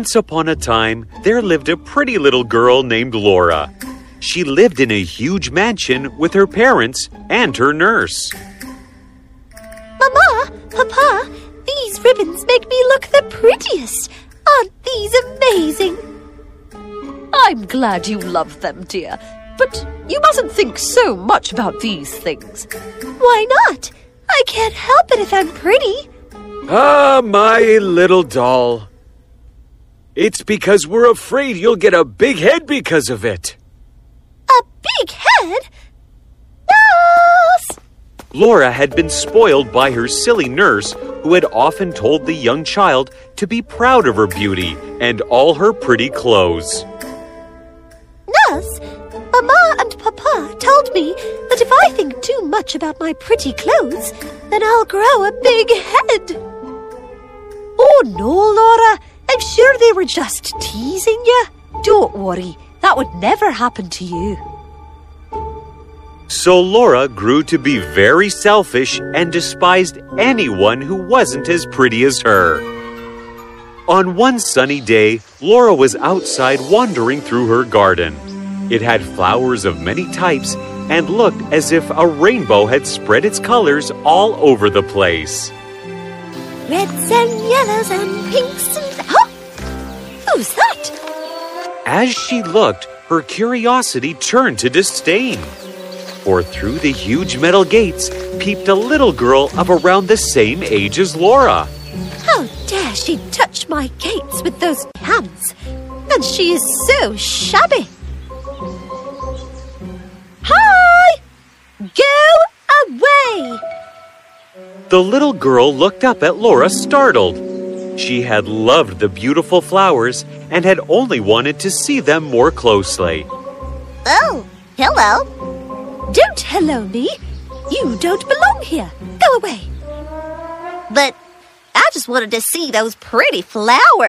Once upon a time, there lived a pretty little girl named Laura. She lived in a huge mansion with her parents and her nurse. Mama, Papa, these ribbons make me look the prettiest. Aren't these amazing? I'm glad you love them, dear. But you mustn't think so much about these things. Why not? I can't help it if I'm pretty. Ah, my little doll. It's because we're afraid you'll get a big head because of it. A big head? Nurse! Laura had been spoiled by her silly nurse, who had often told the young child to be proud of her beauty and all her pretty clothes. Nurse, Mama and Papa told me that if I think too much about my pretty clothes, then I'll grow a big head. Oh no, Laura. I'm sure they were just teasing you. Don't worry, that would never happen to you. So Laura grew to be very selfish and despised anyone who wasn't as pretty as her. On one sunny day, Laura was outside wandering through her garden. It had flowers of many types and looked as if a rainbow had spread its colors all over the place. Reds and yellows and pinks and. Who's that? As she looked, her curiosity turned to disdain. For through the huge metal gates peeped a little girl of around the same age as Laura. How dare she touch my gates with those hands? And she is so shabby. Hi! Go away! The little girl looked up at Laura startled. She had loved the beautiful flowers and had only wanted to see them more closely. Oh, hello. Don't hello me. You don't belong here. Go away. But I just wanted to see those pretty flowers.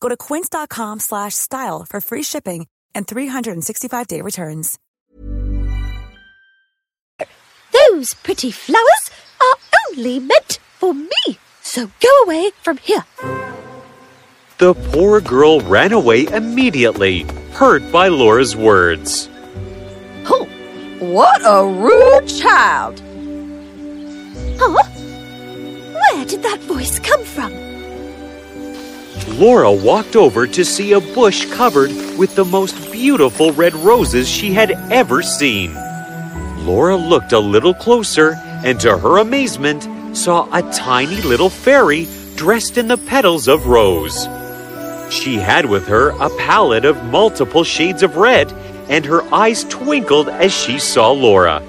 Go to quince.com slash style for free shipping and 365-day returns. Those pretty flowers are only meant for me. So go away from here. The poor girl ran away immediately, hurt by Laura's words. Oh, what a rude child! Huh? Where did that voice come from? Laura walked over to see a bush covered with the most beautiful red roses she had ever seen. Laura looked a little closer and, to her amazement, saw a tiny little fairy dressed in the petals of rose. She had with her a palette of multiple shades of red, and her eyes twinkled as she saw Laura.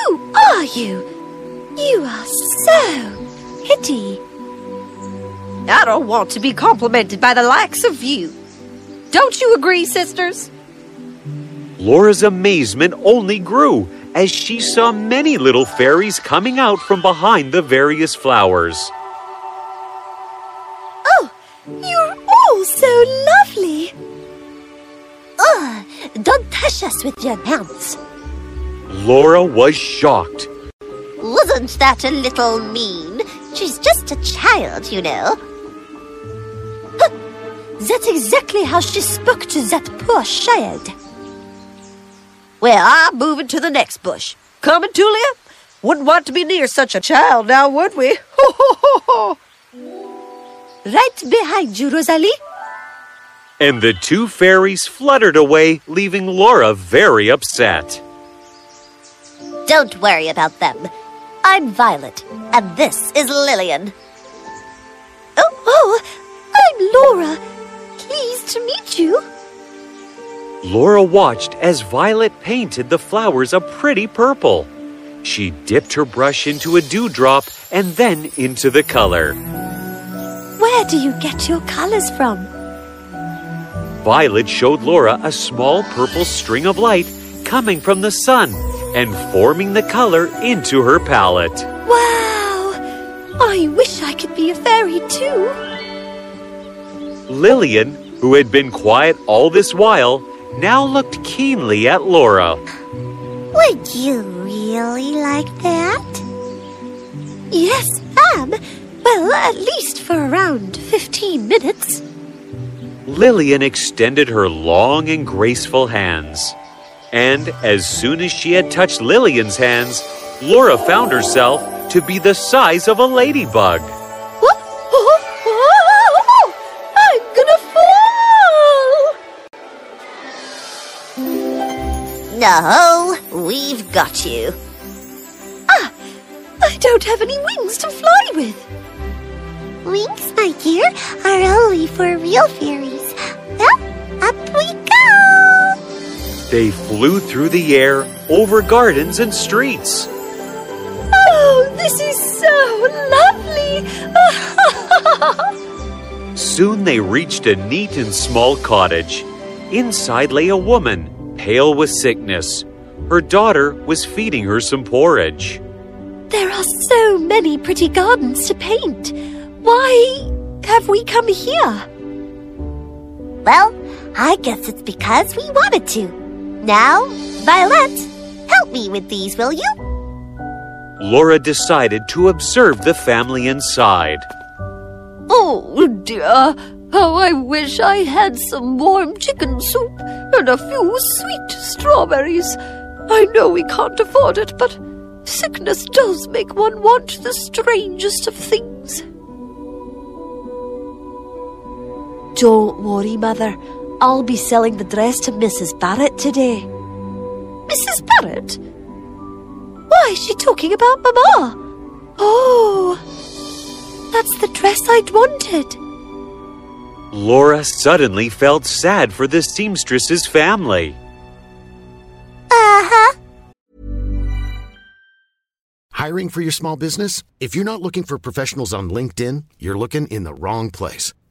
Who are you? You are so pretty. I don't want to be complimented by the likes of you. Don't you agree, sisters? Laura's amazement only grew as she saw many little fairies coming out from behind the various flowers. Oh, you're all so lovely. Ugh, don't touch us with your hands. Laura was shocked. Wasn't that a little mean? She's just a child, you know. That's exactly how she spoke to that poor child. Well, I'm moving to the next bush. Coming, Tulia? Wouldn't want to be near such a child now, would we? Ho, ho, ho, ho. Right behind you, Rosalie. And the two fairies fluttered away, leaving Laura very upset. Don't worry about them. I'm Violet, and this is Lillian. Oh, oh, I'm Laura. Pleased to meet you. Laura watched as Violet painted the flowers a pretty purple. She dipped her brush into a dewdrop and then into the color. Where do you get your colors from? Violet showed Laura a small purple string of light coming from the sun and forming the color into her palette. Wow! I wish I could be a fairy too. Lillian, who had been quiet all this while, now looked keenly at Laura. Would you really like that? Yes, ma'am. Well, at least for around 15 minutes. Lillian extended her long and graceful hands. And as soon as she had touched Lillian's hands, Laura found herself to be the size of a ladybug. I'm gonna fall! No, we've got you. Ah, I don't have any wings to fly with. Wings, my dear, are only for real fairies. Well, up we go! They flew through the air, over gardens and streets. Oh, this is so lovely! Soon they reached a neat and small cottage. Inside lay a woman, pale with sickness. Her daughter was feeding her some porridge. There are so many pretty gardens to paint. Why have we come here? Well, I guess it's because we wanted to. Now, Violet, help me with these, will you? Laura decided to observe the family inside. Oh dear, how I wish I had some warm chicken soup and a few sweet strawberries. I know we can't afford it, but sickness does make one want the strangest of things. Don't worry, Mother. I'll be selling the dress to Mrs. Barrett today. Mrs. Barrett? Why is she talking about Mama? Oh, that's the dress I'd wanted. Laura suddenly felt sad for the seamstress's family. Uh-huh. Hiring for your small business? If you're not looking for professionals on LinkedIn, you're looking in the wrong place.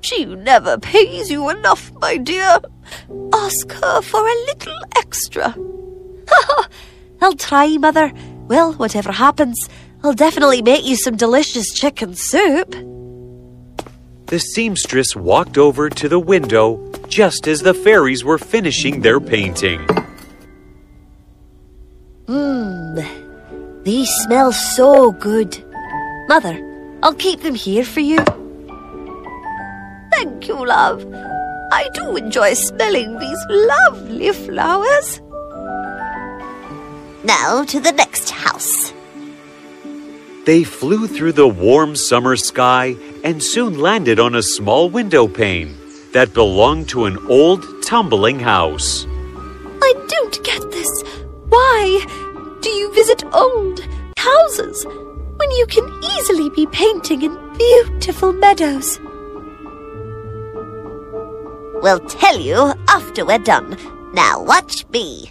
She never pays you enough, my dear. Ask her for a little extra. I'll try, Mother. Well, whatever happens, I'll definitely make you some delicious chicken soup. The seamstress walked over to the window just as the fairies were finishing their painting. Mmm, these smell so good. Mother, I'll keep them here for you. Thank you, love. I do enjoy smelling these lovely flowers. Now to the next house. They flew through the warm summer sky and soon landed on a small window pane that belonged to an old tumbling house. I don't get this. Why do you visit old houses when you can easily be painting in beautiful meadows? We'll tell you after we're done. Now watch me.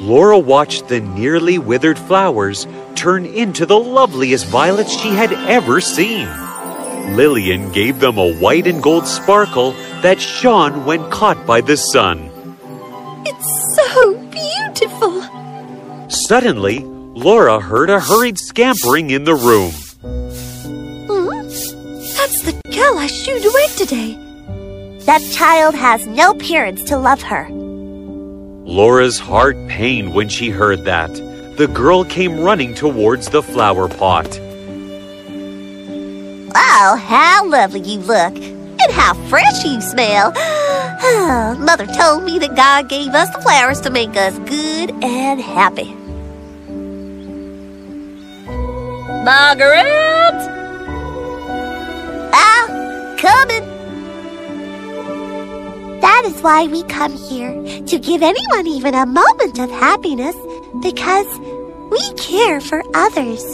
Laura watched the nearly withered flowers turn into the loveliest violets she had ever seen. Lillian gave them a white and gold sparkle that shone when caught by the sun. It's so beautiful. Suddenly, Laura heard a hurried scampering in the room. Hmm? That's the girl I shooed away today. That child has no parents to love her. Laura's heart pained when she heard that. The girl came running towards the flower pot. Oh, how lovely you look, and how fresh you smell. Mother told me that God gave us the flowers to make us good and happy. Margaret! Ah, coming. That is why we come here, to give anyone even a moment of happiness, because we care for others.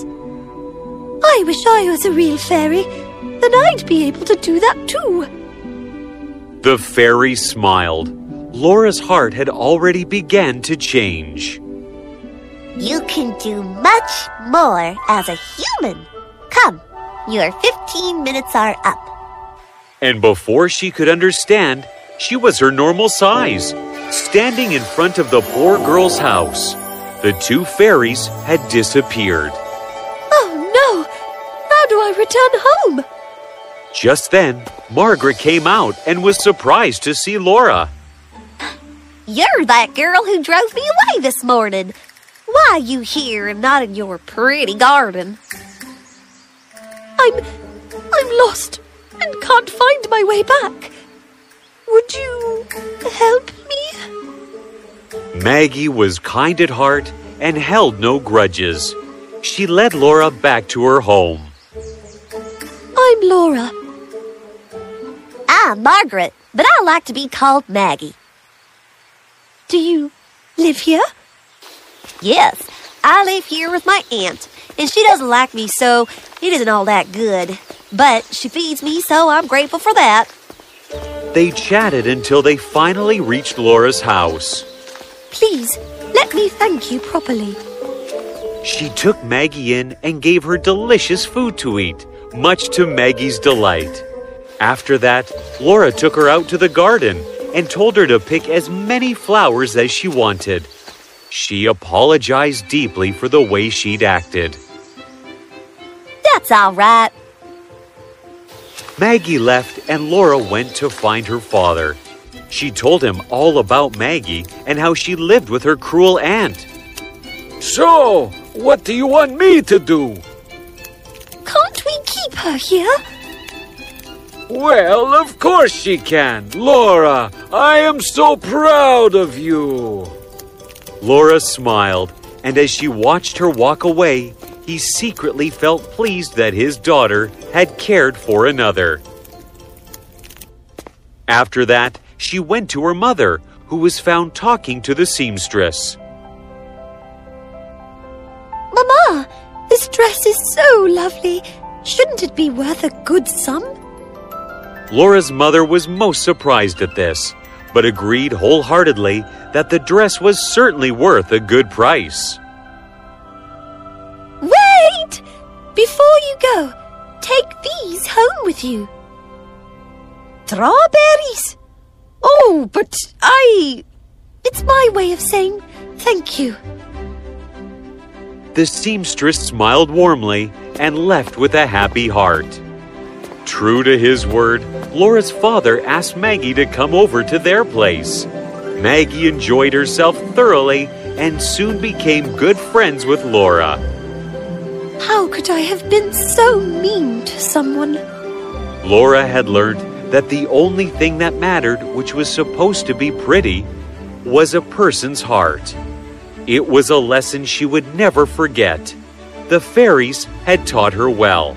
I wish I was a real fairy. Then I'd be able to do that too. The fairy smiled. Laura's heart had already begun to change. You can do much more as a human. Come, your 15 minutes are up. And before she could understand, she was her normal size, standing in front of the poor girl's house. The two fairies had disappeared. Oh no! How do I return home? Just then, Margaret came out and was surprised to see Laura. You're that girl who drove me away this morning. Why are you here and not in your pretty garden? I'm. I'm lost and can't find my way back. Would you help me? Maggie was kind at heart and held no grudges. She led Laura back to her home. I'm Laura. I'm Margaret, but I like to be called Maggie. Do you live here? Yes, I live here with my aunt, and she doesn't like me, so it isn't all that good. But she feeds me, so I'm grateful for that. They chatted until they finally reached Laura's house. Please, let me thank you properly. She took Maggie in and gave her delicious food to eat, much to Maggie's delight. After that, Laura took her out to the garden and told her to pick as many flowers as she wanted. She apologized deeply for the way she'd acted. That's all right. Maggie left and Laura went to find her father. She told him all about Maggie and how she lived with her cruel aunt. So, what do you want me to do? Can't we keep her here? Well, of course she can. Laura, I am so proud of you. Laura smiled, and as she watched her walk away, he secretly felt pleased that his daughter had cared for another. After that, she went to her mother, who was found talking to the seamstress. Mama, this dress is so lovely. Shouldn't it be worth a good sum? Laura's mother was most surprised at this, but agreed wholeheartedly that the dress was certainly worth a good price. Wait! Before you go, take these home with you. Strawberries? Oh, but I. It's my way of saying thank you. The seamstress smiled warmly and left with a happy heart. True to his word, Laura's father asked Maggie to come over to their place. Maggie enjoyed herself thoroughly and soon became good friends with Laura. How could I have been so mean to someone? Laura had learned that the only thing that mattered, which was supposed to be pretty, was a person's heart. It was a lesson she would never forget. The fairies had taught her well.